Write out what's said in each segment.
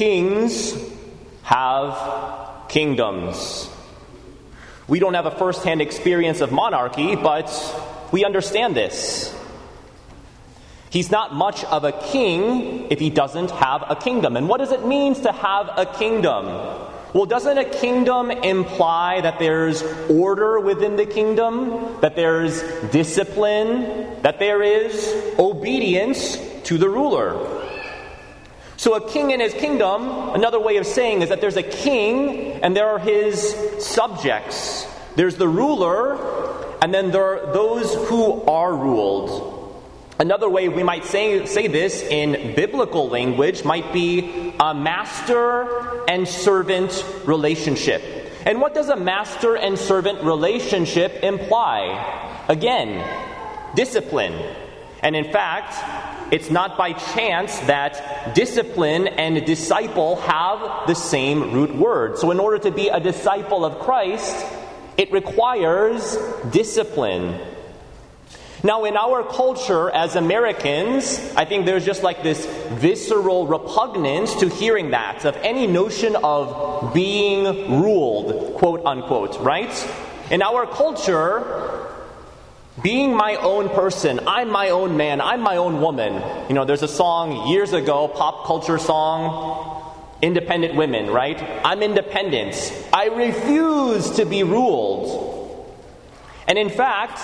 Kings have kingdoms. We don't have a first hand experience of monarchy, but we understand this. He's not much of a king if he doesn't have a kingdom. And what does it mean to have a kingdom? Well, doesn't a kingdom imply that there's order within the kingdom, that there's discipline, that there is obedience to the ruler? So, a king in his kingdom, another way of saying is that there's a king and there are his subjects. There's the ruler, and then there are those who are ruled. Another way we might say, say this in biblical language might be a master and servant relationship. And what does a master and servant relationship imply? Again, discipline. And in fact, it's not by chance that discipline and disciple have the same root word. So, in order to be a disciple of Christ, it requires discipline. Now, in our culture as Americans, I think there's just like this visceral repugnance to hearing that, of any notion of being ruled, quote unquote, right? In our culture, being my own person, I'm my own man, I'm my own woman. You know, there's a song years ago, pop culture song, Independent Women, right? I'm independent. I refuse to be ruled. And in fact,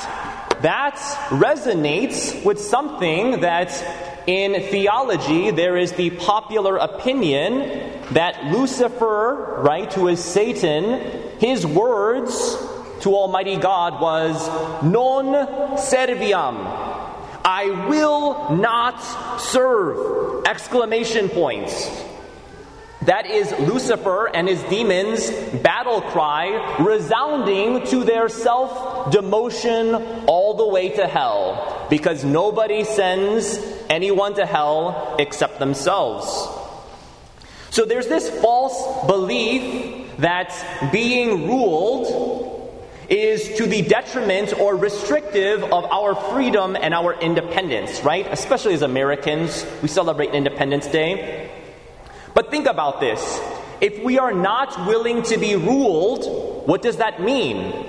that resonates with something that in theology there is the popular opinion that Lucifer, right, who is Satan, his words to Almighty God was non serviam. I will not serve! Exclamation points. That is Lucifer and his demons' battle cry, resounding to their self demotion all the way to hell, because nobody sends anyone to hell except themselves. So there's this false belief that being ruled is to the detriment or restrictive of our freedom and our independence, right? Especially as Americans, we celebrate Independence Day. But think about this. If we are not willing to be ruled, what does that mean?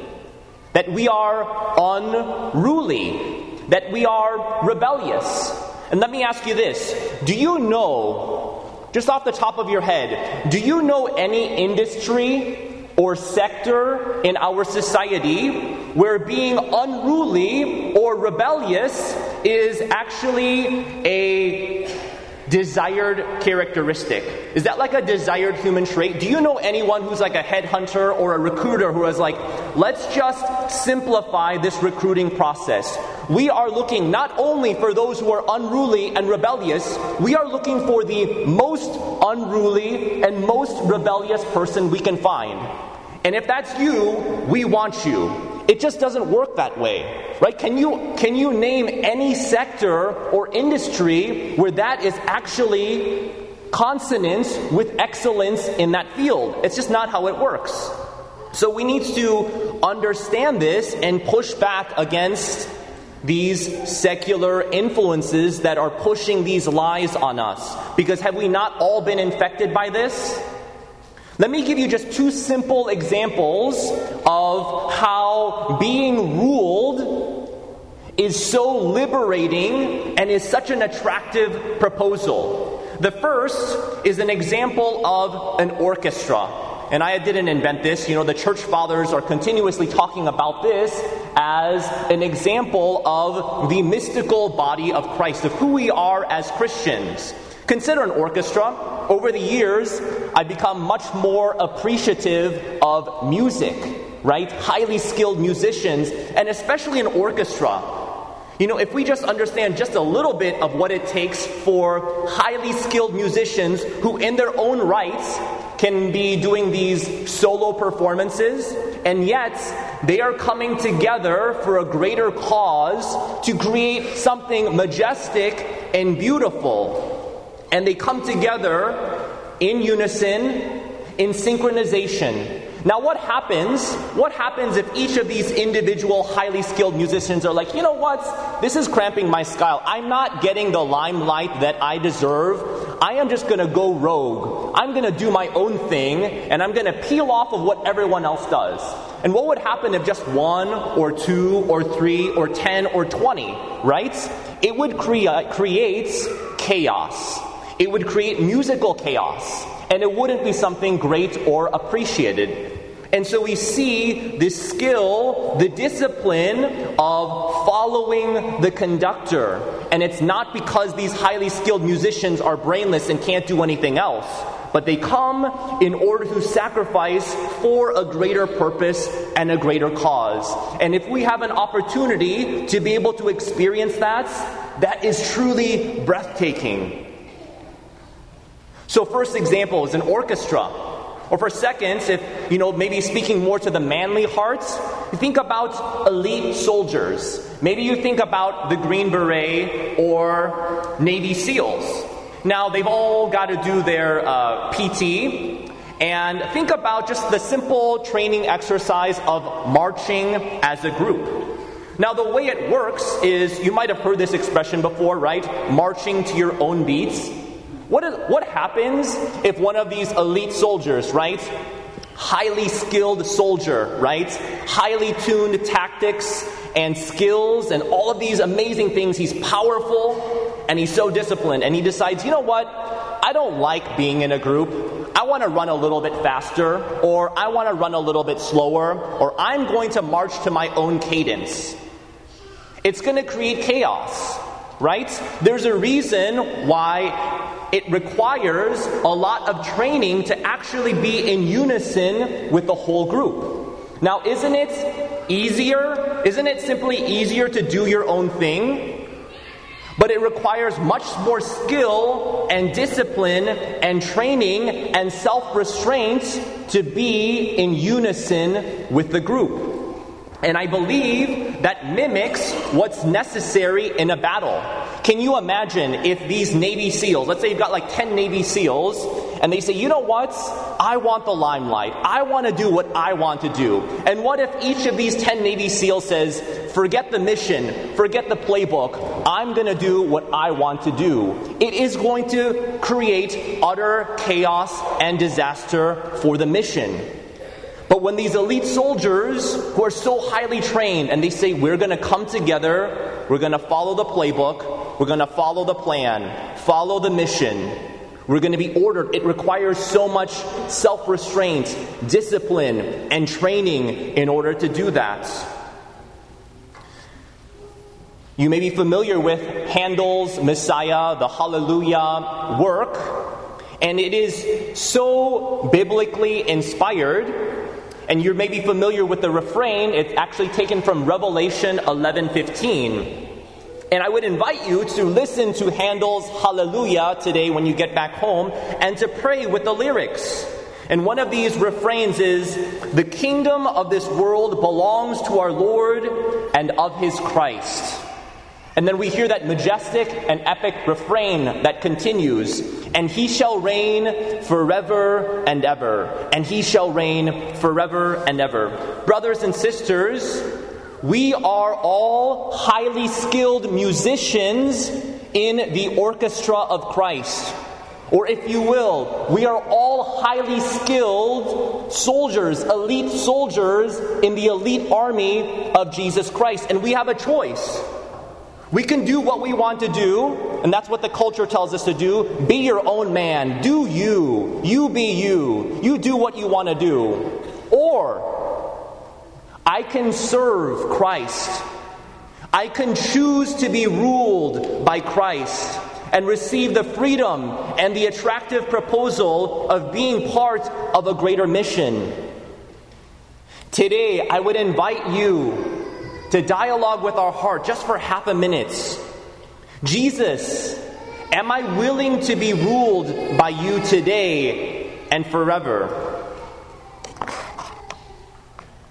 That we are unruly, that we are rebellious. And let me ask you this Do you know, just off the top of your head, do you know any industry or sector in our society where being unruly or rebellious is actually a desired characteristic? Is that like a desired human trait? Do you know anyone who's like a headhunter or a recruiter who is like, let's just simplify this recruiting process? We are looking not only for those who are unruly and rebellious, we are looking for the most unruly and most rebellious person we can find. And if that's you, we want you. It just doesn't work that way. Right? Can you can you name any sector or industry where that is actually consonant with excellence in that field? It's just not how it works. So we need to understand this and push back against these secular influences that are pushing these lies on us. Because have we not all been infected by this? Let me give you just two simple examples of how being ruled is so liberating and is such an attractive proposal. The first is an example of an orchestra. And I didn't invent this. You know, the church fathers are continuously talking about this as an example of the mystical body of Christ, of who we are as Christians. Consider an orchestra. Over the years, I've become much more appreciative of music, right? Highly skilled musicians, and especially an orchestra. You know, if we just understand just a little bit of what it takes for highly skilled musicians who, in their own rights, can be doing these solo performances, and yet they are coming together for a greater cause to create something majestic and beautiful and they come together in unison, in synchronization. Now, what happens? What happens if each of these individual highly skilled musicians are like, you know what? This is cramping my style. I'm not getting the limelight that I deserve. I am just going to go rogue. I'm going to do my own thing, and I'm going to peel off of what everyone else does. And what would happen if just one or two or three or ten or twenty, right? It would crea- create chaos. It would create musical chaos. And it wouldn't be something great or appreciated. And so we see this skill, the discipline of following the conductor. And it's not because these highly skilled musicians are brainless and can't do anything else, but they come in order to sacrifice for a greater purpose and a greater cause. And if we have an opportunity to be able to experience that, that is truly breathtaking. So, first example is an orchestra. Or for seconds, if, you know, maybe speaking more to the manly hearts, think about elite soldiers. Maybe you think about the Green Beret or Navy SEALs. Now, they've all got to do their uh, PT. And think about just the simple training exercise of marching as a group. Now, the way it works is you might have heard this expression before, right? Marching to your own beats. What, is, what happens if one of these elite soldiers, right? Highly skilled soldier, right? Highly tuned tactics and skills and all of these amazing things. He's powerful and he's so disciplined. And he decides, you know what? I don't like being in a group. I want to run a little bit faster, or I want to run a little bit slower, or I'm going to march to my own cadence. It's going to create chaos, right? There's a reason why it requires a lot of training to actually be in unison with the whole group. Now, isn't it easier? Isn't it simply easier to do your own thing? But it requires much more skill and discipline and training and self restraint to be in unison with the group. And I believe that mimics what's necessary in a battle. Can you imagine if these Navy SEALs, let's say you've got like 10 Navy SEALs, and they say, you know what? I want the limelight. I want to do what I want to do. And what if each of these 10 Navy SEALs says, forget the mission, forget the playbook, I'm going to do what I want to do? It is going to create utter chaos and disaster for the mission. But when these elite soldiers who are so highly trained and they say, We're going to come together, we're going to follow the playbook, we're going to follow the plan, follow the mission, we're going to be ordered. It requires so much self restraint, discipline, and training in order to do that. You may be familiar with Handel's Messiah, the Hallelujah work, and it is so biblically inspired and you're maybe familiar with the refrain. It's actually taken from Revelation 11:15. And I would invite you to listen to Handel's Hallelujah today when you get back home and to pray with the lyrics. And one of these refrains is The kingdom of this world belongs to our Lord and of his Christ. And then we hear that majestic and epic refrain that continues And he shall reign forever and ever. And he shall reign forever and ever. Brothers and sisters, we are all highly skilled musicians in the orchestra of Christ. Or, if you will, we are all highly skilled soldiers, elite soldiers in the elite army of Jesus Christ. And we have a choice. We can do what we want to do, and that's what the culture tells us to do. Be your own man. Do you. You be you. You do what you want to do. Or, I can serve Christ. I can choose to be ruled by Christ and receive the freedom and the attractive proposal of being part of a greater mission. Today, I would invite you to dialogue with our heart just for half a minute. Jesus, am I willing to be ruled by you today and forever?